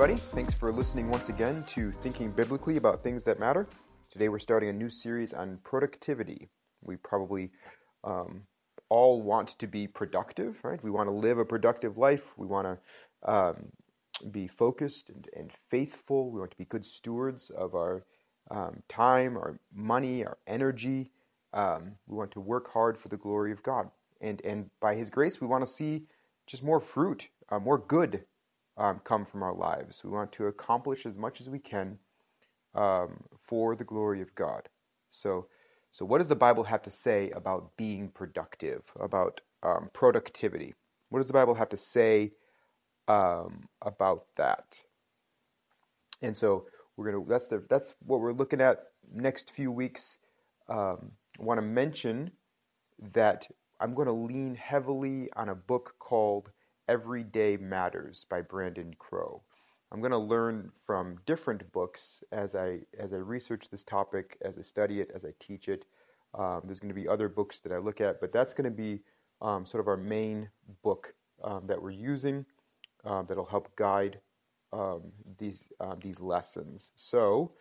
Everybody. Thanks for listening once again to Thinking Biblically About Things That Matter. Today we're starting a new series on productivity. We probably um, all want to be productive, right? We want to live a productive life. We want to um, be focused and, and, faithful. We want to be good stewards of our um, time, our money, our energy. Um, we want to work hard for the glory of God. And, and by His grace, we want to see just more fruit, uh, more good um, come from our lives. We want to accomplish as much as we can um, for the glory of God. So, so what does the Bible have to say about being productive, about um, productivity? What does the Bible have to say um, about that? And so we're gonna that's the that's what we're looking at next few weeks. Um, I want to mention that I'm going to lean heavily on a book called Everyday Matters by Brandon Crowe. I'm going to learn from different books as I as I research this topic, as I study it, as I teach it. Um, there's going to be other books that I look at, but that's going to be um, sort of our main book um, that we're using um, that'll help guide um, these um, these lessons. So,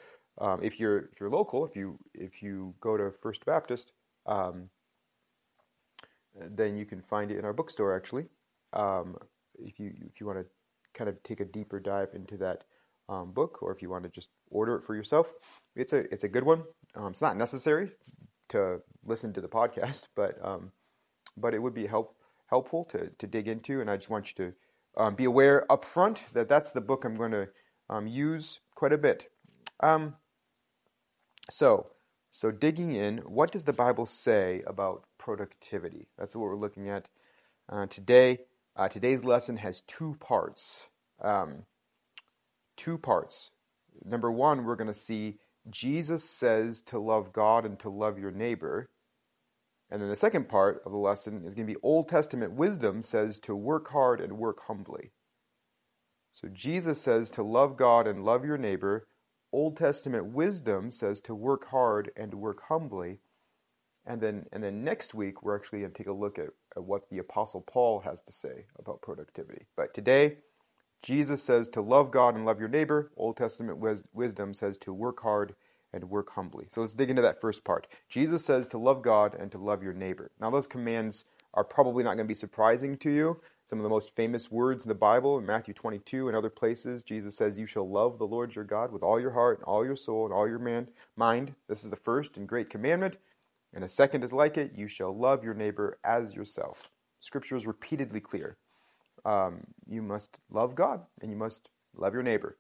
if you're if you're local, if you if you go to First Baptist, then you can find it in our bookstore actually um, if you if you want to kind of take a deeper dive into that um, book, or if you want to just order it for yourself, it's a it's a good one. Um, it's not necessary to listen to the podcast, but um, but it would be help helpful to to dig into, and I just want you to um, be aware up front that that's the book I'm going to um, use quite a bit. so so digging in, what does the Bible say about productivity? That's what we're looking at uh, today. Uh, today's lesson has two parts. Um, two parts. Number one, we're going to see Jesus says to love God and to love your neighbor. And then the second part of the lesson is going to be Old Testament wisdom says to work hard and work humbly. So Jesus says to love God and love your neighbor. Old Testament wisdom says to work hard and work humbly. And then, and then next week, we're actually going to take a look at, at what the Apostle Paul has to say about productivity. But today, Jesus says to love God and love your neighbor. Old Testament wis- wisdom says to work hard and work humbly. So let's dig into that first part. Jesus says to love God and to love your neighbor. Now, those commands are probably not going to be surprising to you. Some of the most famous words in the Bible, in Matthew 22 and other places, Jesus says, You shall love the Lord your God with all your heart, and all your soul, and all your man, mind. This is the first and great commandment. And a second is like it you shall love your neighbor as yourself. Scripture is repeatedly clear. Um, you must love God and you must love your neighbor.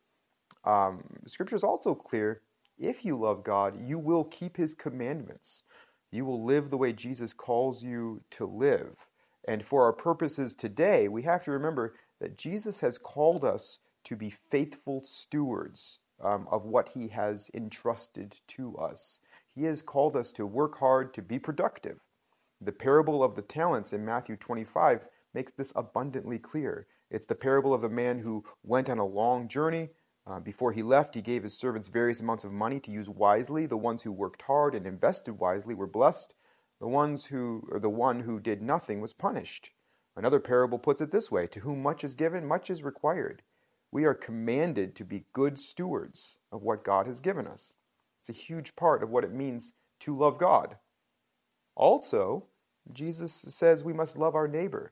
Um, scripture is also clear if you love God, you will keep his commandments. You will live the way Jesus calls you to live. And for our purposes today, we have to remember that Jesus has called us to be faithful stewards um, of what he has entrusted to us. He has called us to work hard, to be productive. The parable of the talents in Matthew 25 makes this abundantly clear. It's the parable of the man who went on a long journey. Uh, before he left, he gave his servants various amounts of money to use wisely. The ones who worked hard and invested wisely were blessed. The ones who, or the one who did nothing was punished. Another parable puts it this way: To whom much is given, much is required. We are commanded to be good stewards of what God has given us. It's a huge part of what it means to love God. Also, Jesus says we must love our neighbor.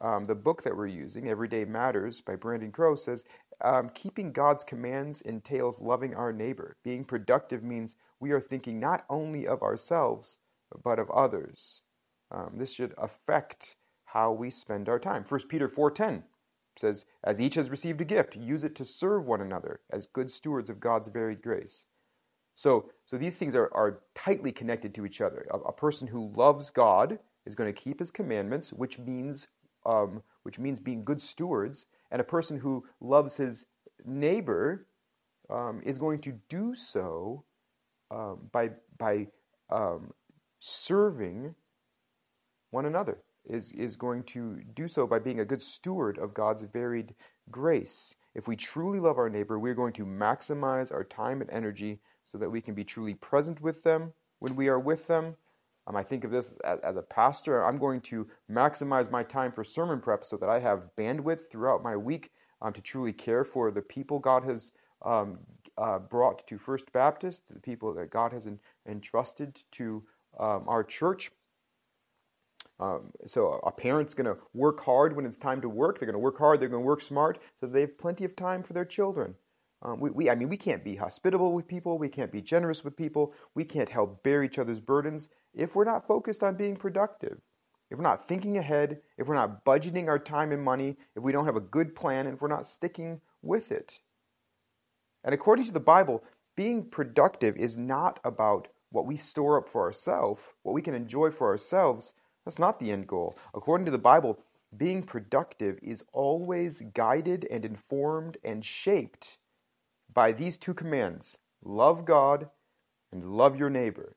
Um, the book that we're using, Everyday Matters by Brandon Crowe, says um, keeping God's commands entails loving our neighbor. Being productive means we are thinking not only of ourselves, but of others. Um, this should affect how we spend our time. 1 Peter 4.10 says, As each has received a gift, use it to serve one another as good stewards of God's varied grace. So, so these things are, are tightly connected to each other. A, a person who loves God is going to keep His commandments, which means um, which means being good stewards. And a person who loves his neighbor um, is going to do so um, by by um, serving one another. Is is going to do so by being a good steward of God's varied grace. If we truly love our neighbor, we're going to maximize our time and energy so that we can be truly present with them when we are with them. Um, I think of this as, as, a pastor. I'm going to maximize my time for sermon prep so that I have bandwidth throughout my week um, to truly care for the people God has um, uh, brought to First Baptist, the people that God has en- entrusted to um, our church. Um, so a parent's going to work hard when it's time to work. They're going to work hard. They're going to work smart, so they have plenty of time for their children. Um, we, we, I mean, we can't be hospitable with people. We can't be generous with people. We can't help bear each other's burdens if we're not focused on being productive. If we're not thinking ahead, if we're not budgeting our time and money, if we don't have a good plan, and if we're not sticking with it. And according to the Bible, being productive is not about what we store up for ourselves, what we can enjoy for ourselves. That's not the end goal. According to the Bible, being productive is always guided and informed and shaped by these two commands love God and love your neighbor.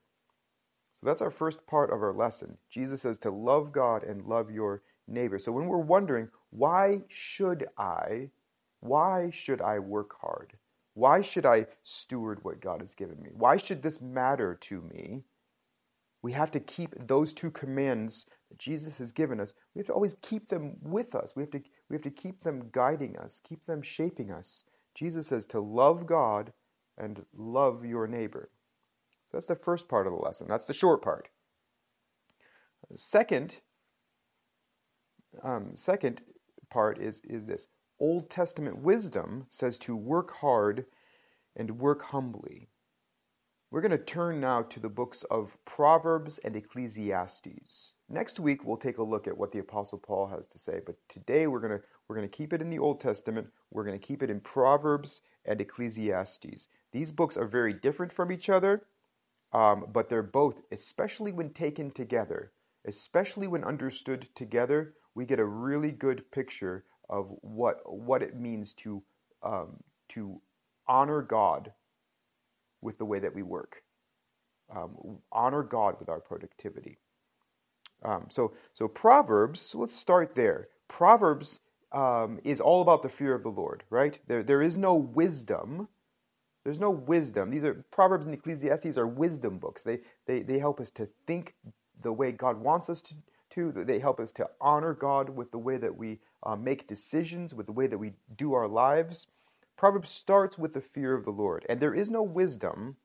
So that's our first part of our lesson. Jesus says to love God and love your neighbor. So when we're wondering, why should I, why should I work hard? Why should I steward what God has given me? Why should this matter to me? We have to keep those two commands that Jesus has given us. We have to always keep them with us. We have to, we have to keep them guiding us, keep them shaping us. Jesus says to love God and love your neighbor. So that's the first part of the lesson. That's the short part. Second, um, second part is, is this Old Testament wisdom says to work hard and work humbly. We're going to turn now to the books of Proverbs and Ecclesiastes. Next week we'll take a look at what the apostle Paul has to say, but today we're going to we're going to keep it in the Old Testament. We're going to keep it in Proverbs and Ecclesiastes. These books are very different from each other, um, but they're both, especially when taken together, especially when understood together, we get a really good picture of what what it means to um, to honor God with the way that we work, um, honor God with our productivity. Um, so, so Proverbs. Let's start there. Proverbs um, is all about the fear of the Lord, right? There, there is no wisdom. There's no wisdom. These are Proverbs and Ecclesiastes are wisdom books. They, they, they help us to think the way God wants us to. to. They help us to honor God with the way that we uh, make decisions, with the way that we do our lives. Proverbs starts with the fear of the Lord, and there is no wisdom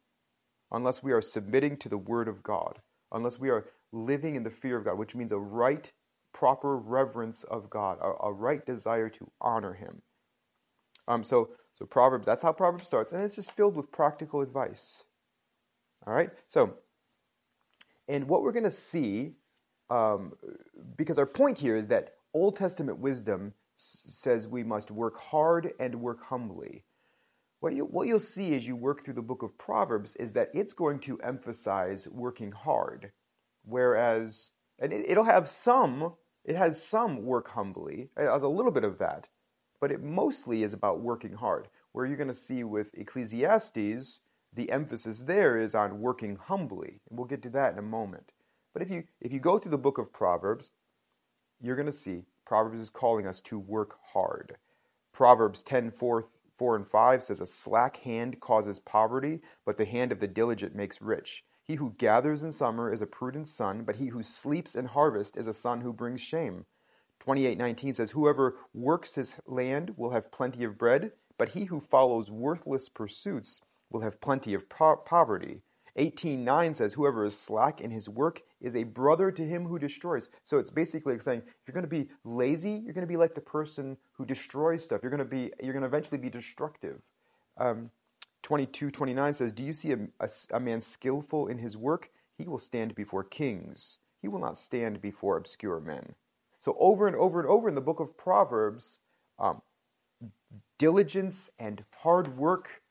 unless we are submitting to the word of God, unless we are living in the fear of God, which means a right proper reverence of God, a, a right desire to honor Him. Um, so, so Proverbs, that's how Proverbs starts, and it's just filled with practical advice. All right, so, and what we're going to see, um, because our point here is that Old Testament wisdom says we must work hard and work humbly. What, you, what you'll see as you work through the book of Proverbs is that it's going to emphasize working hard, whereas, and it, it'll have some it has some work humbly, uh, it has a little bit of that, but it mostly is about working hard. Where you're going to see with Ecclesiastes, the emphasis there is on working humbly, and we'll get to that in a moment. But if you if you go through the book of Proverbs, you're going to see Proverbs is calling us to work hard. Proverbs 10, 4, 4 and 5 says, A slack hand causes poverty, but the hand of the diligent makes rich. He who gathers in summer is a prudent son, but he who sleeps in harvest is a son who brings shame. 28:19 says, Whoever works his land will have plenty of bread, but he who follows worthless pursuits will have plenty of po- poverty. 18:9 says, Whoever is slack in his work is a brother to him who destroys. So it's basically saying, if you're going to be lazy, you're going to be like the person who destroys stuff. You're going to be, you're going to eventually be destructive. Um, 22, 29 says, Do you see a, a, a, man skillful in his work? He will stand before kings. He will not stand before obscure men. So, over and over and over in the book of Proverbs, um, diligence and hard work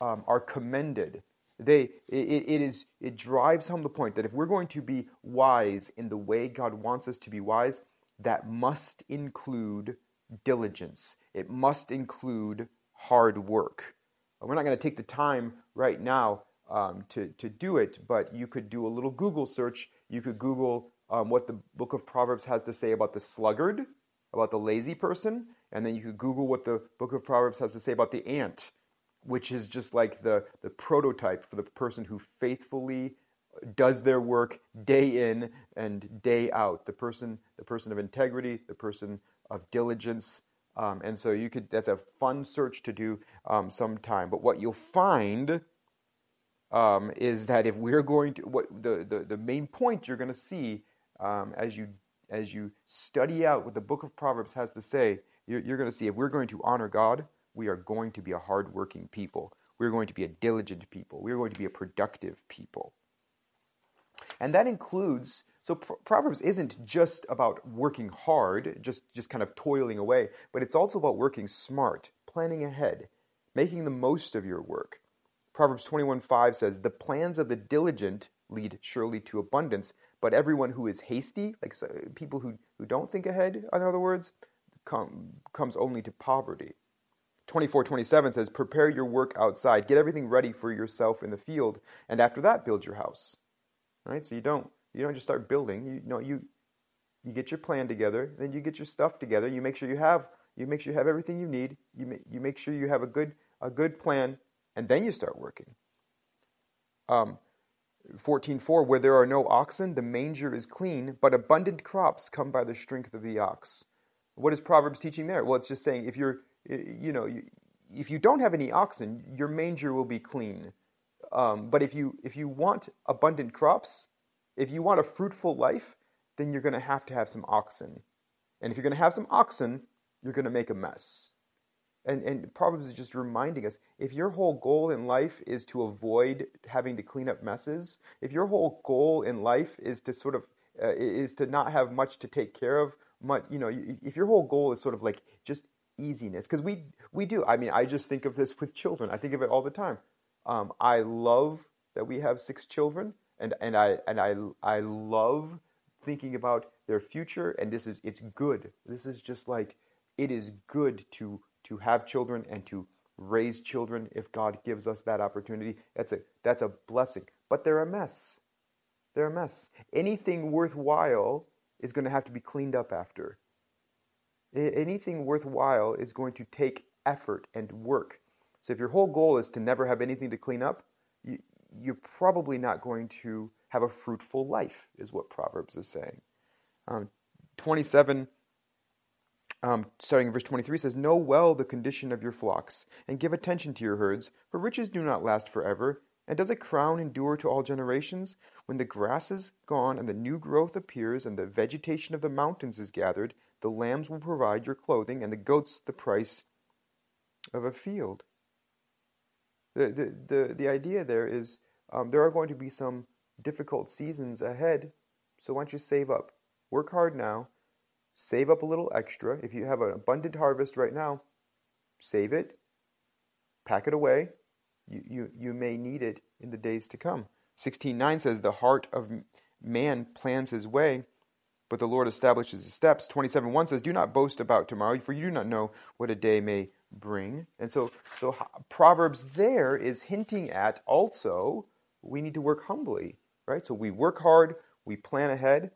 um, are commended. They, it, it, is, it drives home the point that if we're going to be wise in the way God wants us to be wise, that must include diligence. It must include hard work. We're not going to take the time right now um, to, to do it, but you could do a little Google search. You could Google um, what the book of Proverbs has to say about the sluggard, about the lazy person, and then you could Google what the book of Proverbs has to say about the ant, which is just like the, the prototype for the person who faithfully does their work day in and day out. The person, the person of integrity, the person of diligence, Um, and so you could that's a fun search to do um, sometime. But what you'll find um, is that if we're going to what the, the, the main point you're going to see um, as you as you study out what the book of Proverbs has to say, you're, you're going to see if we're going to honor God, we are going to be a hardworking people. We're going to be a diligent people. We're going to be a productive people. And that includes so Proverbs isn't just about working hard, just just kind of toiling away, but it's also about working smart, planning ahead, making the most of your work. Proverbs 21:5 says, "The plans of the diligent lead surely to abundance, but everyone who is hasty, like people who, who don't think ahead, in other words, come, comes only to poverty." 24:27 says, "Prepare your work outside, get everything ready for yourself in the field, and after that build your house." Right? So you don't you don't just start building. You, know, you you get your plan together, then you get your stuff together. You make sure you have you make sure you have everything you need. You make, you make sure you have a good a good plan, and then you start working. Um, 14.4, where there are no oxen, the manger is clean, but abundant crops come by the strength of the ox. What is Proverbs teaching there? Well, it's just saying if you're, you know, if you don't have any oxen, your manger will be clean. Um, but if you if you want abundant crops, if you want a fruitful life, then you're going to have to have some oxen. And if you're going to have some oxen, you're going to make a mess. And, and Proverbs is just reminding us if your whole goal in life is to avoid having to clean up messes, if your whole goal in life is to sort of uh, is to not have much to take care of, much, you know, if your whole goal is sort of like just easiness, because we we do. I mean, I just think of this with children. I think of it all the time. Um, I love that we have six children and and I and I I love thinking about their future and this is it's good. This is just like it is good to to have children and to raise children if God gives us that opportunity. That's a that's a blessing. But they're a mess. They're a mess. Anything worthwhile is going to have to be cleaned up after. Anything worthwhile is going to take effort and work. So if your whole goal is to never have anything to clean up, you, you're probably not going to have a fruitful life, is what Proverbs is saying. Um, 27, um, starting in verse 23, says, Know well the condition of your flocks, and give attention to your herds, for riches do not last forever. And does a crown endure to all generations? When the grass is gone, and the new growth appears, and the vegetation of the mountains is gathered, the lambs will provide your clothing, and the goats the price of a field. The, the, the, the idea there is um, there are going to be some difficult seasons ahead, so why don't you save up? Work hard now, save up a little extra. If you have an abundant harvest right now, save it, pack it away. You, you, you may need it in the days to come. 16.9 says, The heart of man plans his way, but the Lord establishes his steps. 27 1 says, Do not boast about tomorrow, for you do not know what a day may bring. And so, so Proverbs there is hinting at also we need to work humbly, right? So we work hard, we plan ahead,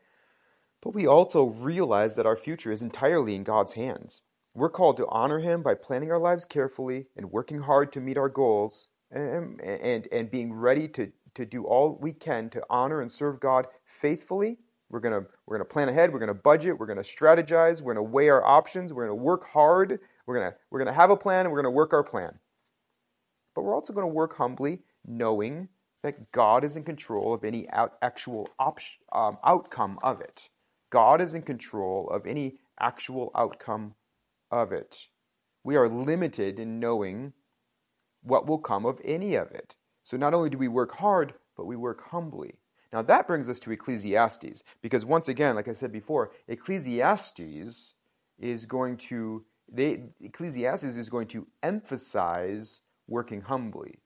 but we also realize that our future is entirely in God's hands. We're called to honor Him by planning our lives carefully and working hard to meet our goals and, and, and being ready to, to do all we can to honor and serve God faithfully. We're going to we're gonna plan ahead, we're going to budget, we're going to strategize, we're going to weigh our options, we're going to work hard, we're going to we're going to have a plan, and we're going to work our plan. But we're also going to work humbly, knowing that God is in control of any out, actual op, um, outcome of it. God is in control of any actual outcome of it. We are limited in knowing what will come of any of it. So not only do we work hard, but we work humbly. Now that brings us to Ecclesiastes, because once again, like I said before, Ecclesiastes is going to they, Ecclesiastes is going to emphasize working humbly.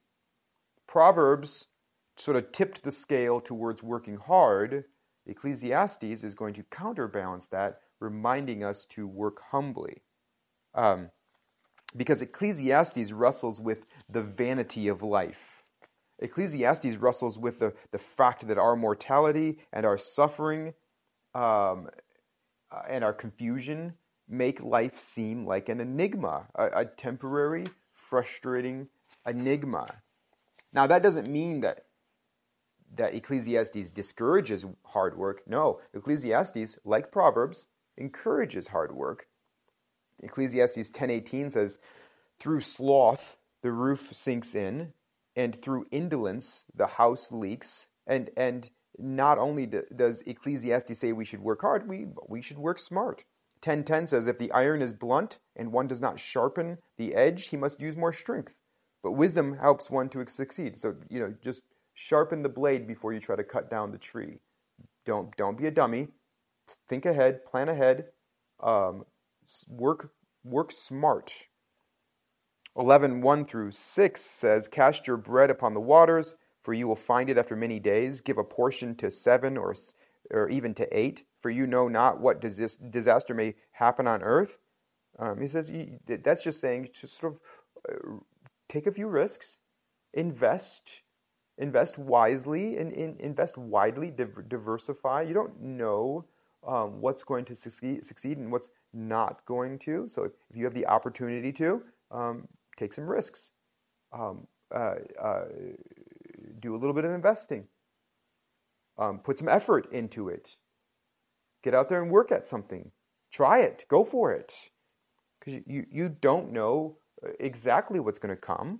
Proverbs sort of tipped the scale towards working hard, Ecclesiastes is going to counterbalance that, reminding us to work humbly. Um, because Ecclesiastes wrestles with the vanity of life. Ecclesiastes wrestles with the, the fact that our mortality and our suffering um, uh, and our confusion make life seem like an enigma, a, a temporary, frustrating enigma. Now, that doesn't mean that that Ecclesiastes discourages hard work. No, Ecclesiastes, like Proverbs, encourages hard work. Ecclesiastes 10:18 says, "Through sloth the roof sinks in, and through indolence the house leaks." And and not only does Ecclesiastes say we should work hard, we we should work smart. 10:10 says, "If the iron is blunt and one does not sharpen the edge, he must use more strength." But wisdom helps one to succeed. So, you know, just sharpen the blade before you try to cut down the tree. Don't don't be a dummy. Think ahead, plan ahead, um, work work smart. 11, 1 through 6 says, Cast your bread upon the waters, for you will find it after many days. Give a portion to seven or, or even to eight, for you know not what disaster may happen on earth. Um, he says, that's just saying, just sort of uh, take a few risks, invest, invest wisely, and, and invest widely, diversify. You don't know um, what's going to succeed, succeed and what's not going to. So if, if you have the opportunity to, um, take some risks. Um, uh, uh, do a little bit of investing. Um, put some effort into it. Get out there and work at something. Try it. Go for it. Because you, you don't know uh, exactly what's going to come.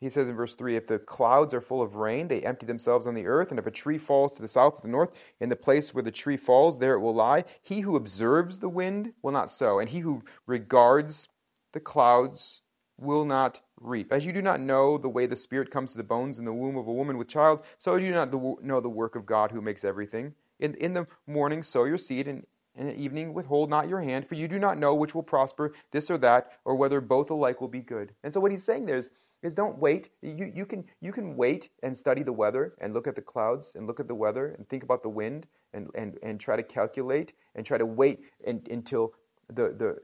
He says in verse 3 If the clouds are full of rain, they empty themselves on the earth, and if a tree falls to the south or the north, in the place where the tree falls, there it will lie. He who observes the wind will not sow, and he who regards the clouds will not reap. As you do not know the way the Spirit comes to the bones in the womb of a woman with child, so do you not know the work of God who makes everything. In, in the morning sow your seed, and in the evening withhold not your hand, for you do not know which will prosper, this or that, or whether both alike will be good. And so what he's saying there is is don't wait. You, you, can, you can wait and study the weather and look at the clouds and look at the weather and think about the wind and, and, and try to calculate and try to wait and, until the, the,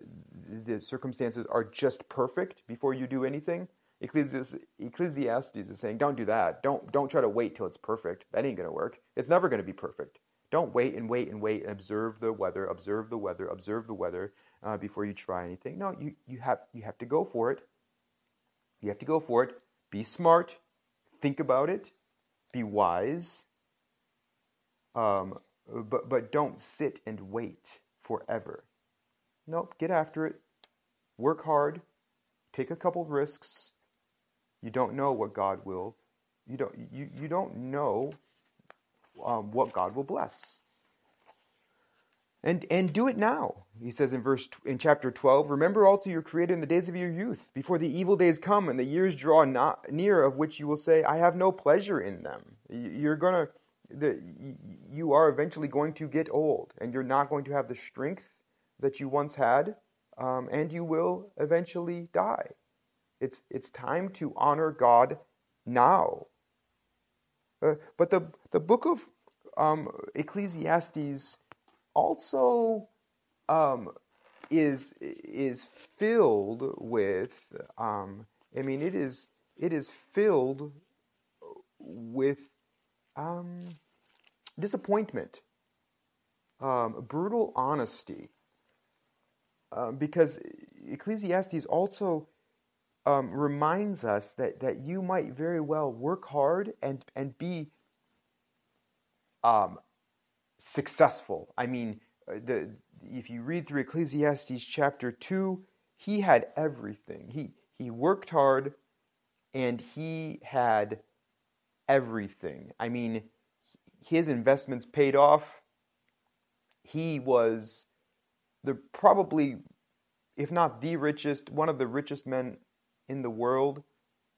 the circumstances are just perfect before you do anything. Ecclesiastes, Ecclesiastes is saying, don't do that. Don't, don't try to wait till it's perfect. That ain't going to work. It's never going to be perfect. Don't wait and wait and wait and observe the weather, observe the weather, observe the weather uh, before you try anything. No, you, you, have, you have to go for it you have to go for it. Be smart. Think about it. Be wise. Um, but, but don't sit and wait forever. Nope, get after it. Work hard. Take a couple risks. You don't know what God will. You don't, you, you don't know um, what God will bless and and do it now he says in verse in chapter 12 remember also your creator in the days of your youth before the evil days come and the years draw not near of which you will say i have no pleasure in them you're to the, you are eventually going to get old and you're not going to have the strength that you once had um, and you will eventually die. It's it's time to honor god now. Uh, but the the book of um, ecclesiastes also um, is is filled with um, I mean it is it is filled with um, disappointment, um, brutal honesty, uh, because Ecclesiastes also um, reminds us that that you might very well work hard and and be um, successful. I mean, uh, the, if you read through Ecclesiastes chapter 2, he had everything. He, he worked hard and he had everything. I mean, his investments paid off. He was the probably, if not the richest, one of the richest men in the world.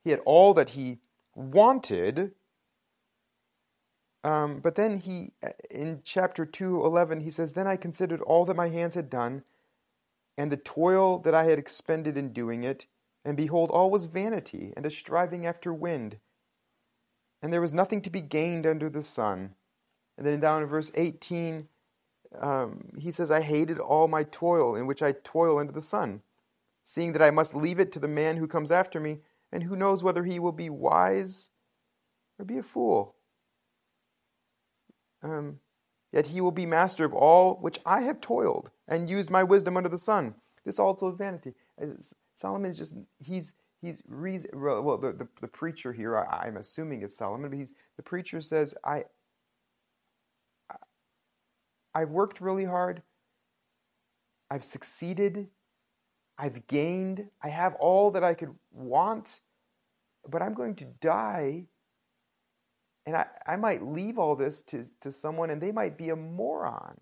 He had all that he wanted um, but then he, uh, in chapter 2, 11, he says, Then I considered all that my hands had done, and the toil that I had expended in doing it, and behold, all was vanity, and a striving after wind. And there was nothing to be gained under the sun. And then down in verse 18, um, he says, I hated all my toil in which I toil under the sun, seeing that I must leave it to the man who comes after me, and who knows whether he will be wise or be a fool. Um, yet he will be master of all which I have toiled and used my wisdom under the sun. This also is vanity. As Solomon is just, he's, he's, reason, well, the, the, the preacher here, I, am assuming it's Solomon, but he's, the preacher says, I, I've worked really hard, I've succeeded, I've gained, I have all that I could want, but I'm going to die. And I, I might leave all this to, to someone and they might be a moron.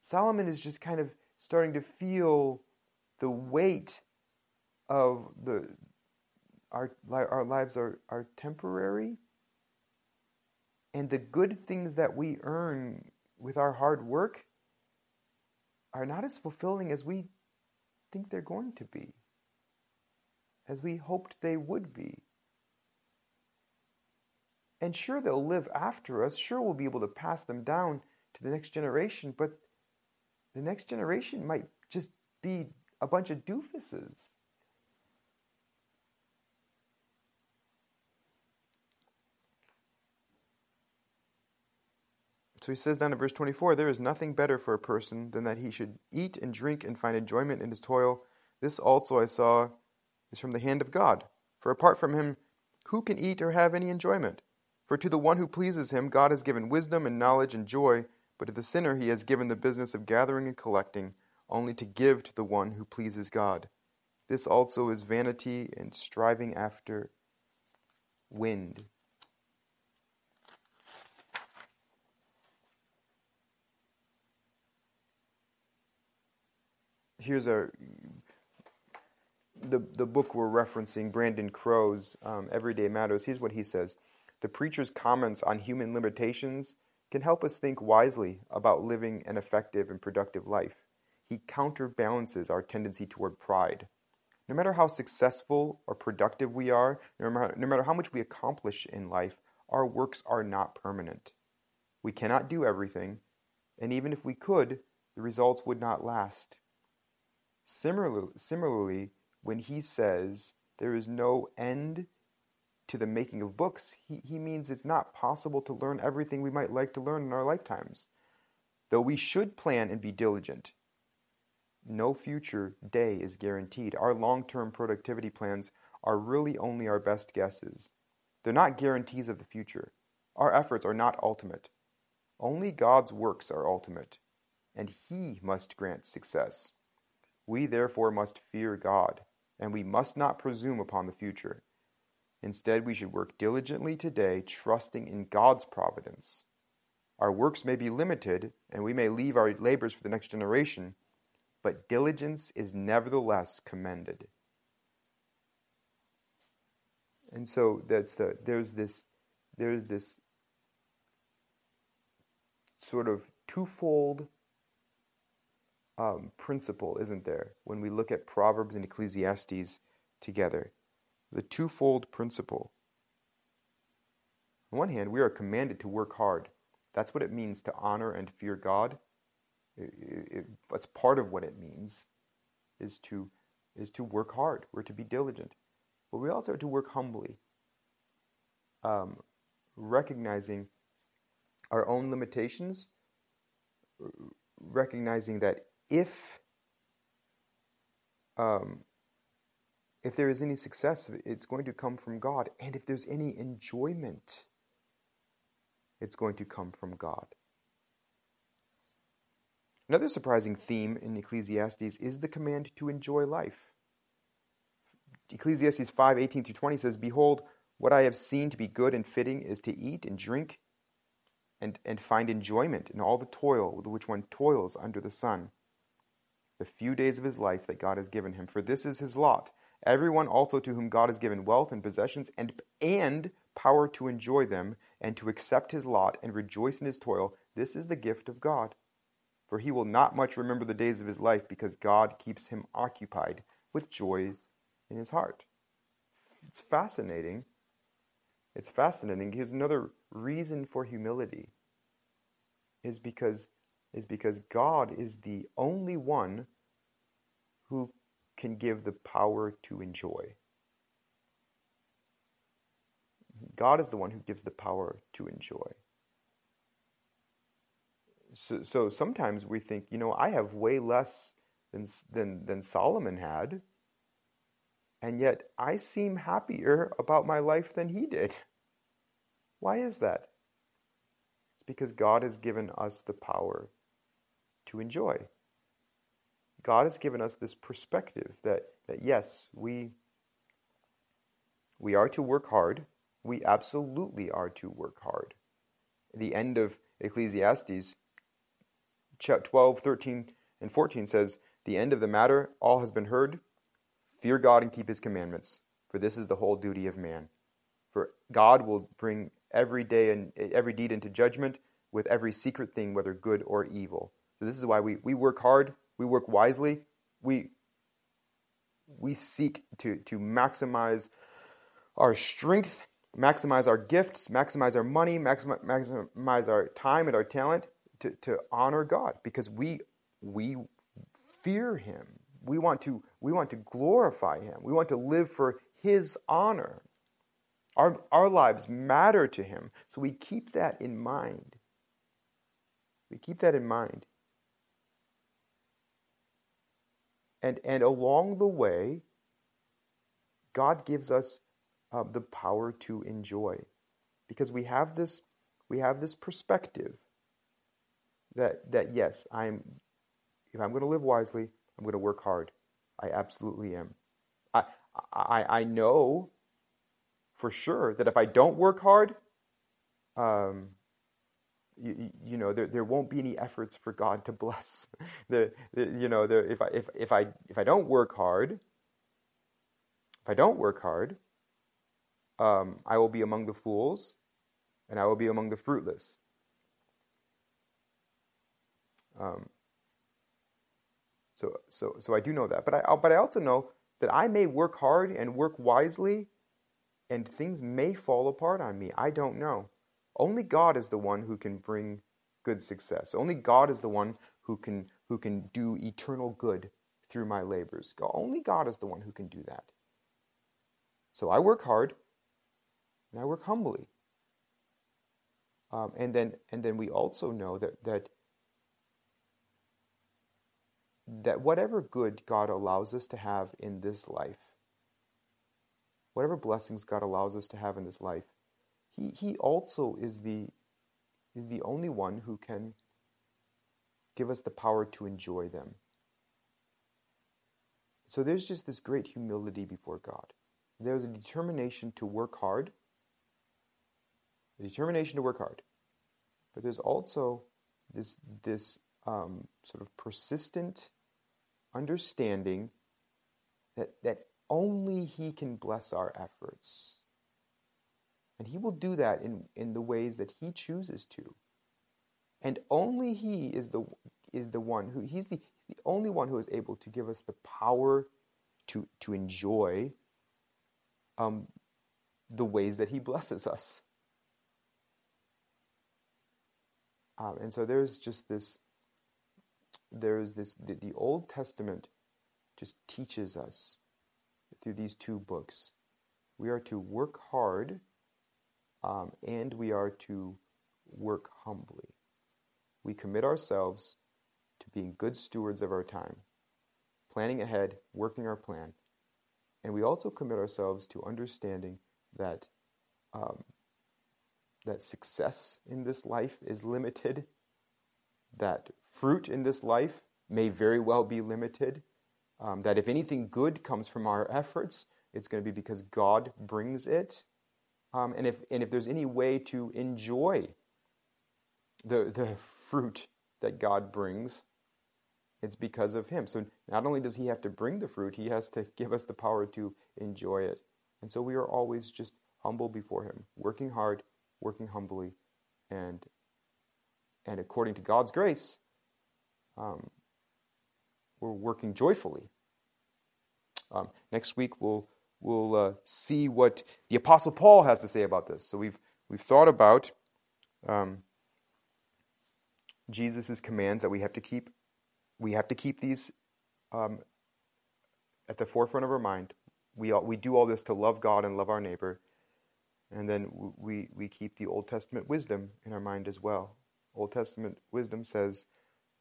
Solomon is just kind of starting to feel the weight of the our our lives are, are temporary and the good things that we earn with our hard work are not as fulfilling as we think they're going to be as we hoped they would be. And sure they'll live after us. Sure we'll be able to pass them down to the next generation but the next generation might just be a bunch of doofuses So he says down in verse 24 there is nothing better for a person than that he should eat and drink and find enjoyment in his toil. This also I saw is from the hand of God. For apart from him, who can eat or have any enjoyment? For to the one who pleases him, God has given wisdom and knowledge and joy, but to the sinner he has given the business of gathering and collecting, only to give to the one who pleases God. This also is vanity and striving after wind. Here's a the the book we're referencing, Brandon Crowe's um, Everyday Matters. Here's what he says: The preacher's comments on human limitations can help us think wisely about living an effective and productive life. He counterbalances our tendency toward pride. No matter how successful or productive we are, no matter, no matter how much we accomplish in life, our works are not permanent. We cannot do everything, and even if we could, the results would not last. Similarly, when he says there is no end to the making of books, he, he means it's not possible to learn everything we might like to learn in our lifetimes. Though we should plan and be diligent, no future day is guaranteed. Our long term productivity plans are really only our best guesses. They're not guarantees of the future. Our efforts are not ultimate. Only God's works are ultimate, and He must grant success. We therefore must fear God, and we must not presume upon the future. Instead, we should work diligently today, trusting in God's providence. Our works may be limited, and we may leave our labors for the next generation, but diligence is nevertheless commended. And so that's the there's this there's this sort of twofold um, principle, isn't there, when we look at Proverbs and Ecclesiastes together? The twofold principle. On one hand, we are commanded to work hard. That's what it means to honor and fear God. It, it, that's part of what it means, is to is to work hard. We're to be diligent, but we also are to work humbly, um, recognizing our own limitations, recognizing that if um, if there is any success, it's going to come from God, and if there's any enjoyment, it's going to come from God. Another surprising theme in Ecclesiastes is the command to enjoy life. Ecclesiastes 5 18 through 20 says, Behold, what I have seen to be good and fitting is to eat and drink and, and find enjoyment in all the toil with which one toils under the sun the few days of his life that God has given him, for this is his lot. Everyone also to whom God has given wealth and possessions and, and power to enjoy them, and to accept his lot and rejoice in his toil, this is the gift of God. For he will not much remember the days of his life, because God keeps him occupied with joys in his heart. It's fascinating. It's fascinating. Here's another reason for humility is because is because God is the only one who can give the power to enjoy. God is the one who gives the power to enjoy. So, so sometimes we think, you know, I have way less than, than, than Solomon had, and yet I seem happier about my life than he did. Why is that? It's because God has given us the power to enjoy. God has given us this perspective that, that yes, we, we are to work hard. We absolutely are to work hard. The end of Ecclesiastes 12, 13, and 14 says, The end of the matter, all has been heard. Fear God and keep his commandments, for this is the whole duty of man. For God will bring every day and every deed into judgment with every secret thing, whether good or evil. So this is why we, we work hard, we work wisely, we we seek to, to maximize our strength, maximize our gifts, maximize our money, maximize, maximize our time and our talent to, to honor God because we we fear him. We want to we want to glorify him. We want to live for his honor. Our, our lives matter to him. So we keep that in mind. We keep that in mind. And, and along the way, God gives us uh, the power to enjoy. Because we have this, we have this perspective that, that yes, I'm, if I'm going to live wisely, I'm going to work hard. I absolutely am. I, I, I know for sure that if I don't work hard, um, you, you, know, there, there won't be any efforts for God to bless. the, the you know, the, if I if if I if I don't work hard, if I don't work hard, um, I will be among the fools, and I will be among the fruitless. Um, so so so I do know that, but I but I also know that I may work hard and work wisely and things may fall apart on me. I don't know. Only God is the one who can bring good success. Only God is the one who can who can do eternal good through my labors. Only God is the one who can do that. So I work hard and I work humbly. Um, and then and then we also know that that that whatever good God allows us to have in this life whatever blessings God allows us to have in this life, He, he also is the, is the only one who can give us the power to enjoy them. So there's just this great humility before God. There's a determination to work hard, a determination to work hard. But there's also this, this um, sort of persistent understanding that, that only He can bless our efforts. And He will do that in, in the ways that He chooses to. And only He is the, is the one who, He's the, he's the only one who is able to give us the power to, to enjoy um, the ways that He blesses us. Um, and so there's just this, there's this, the, the Old Testament just teaches us through these two books. We are to work hard um, and we are to work humbly. We commit ourselves to being good stewards of our time, planning ahead, working our plan. And we also commit ourselves to understanding that um, that success in this life is limited, that fruit in this life may very well be limited, um, that if anything good comes from our efforts, it's going to be because God brings it. Um, and, if, and if there's any way to enjoy the, the fruit that God brings, it's because of Him. So not only does He have to bring the fruit, He has to give us the power to enjoy it. And so we are always just humble before Him, working hard, working humbly, and and according to God's grace, um, we're working joyfully. Um, next week we'll we'll uh, see what the Apostle Paul has to say about this. So we've we've thought about um, Jesus' commands that we have to keep. We have to keep these um, at the forefront of our mind. We all, we do all this to love God and love our neighbor, and then we we keep the Old Testament wisdom in our mind as well. Old Testament wisdom says,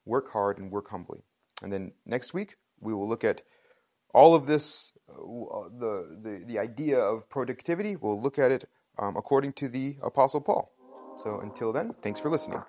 "Work hard and work humbly." And then next week, we will look at all of this, uh, the, the, the idea of productivity. We'll look at it um, according to the Apostle Paul. So until then, thanks for listening.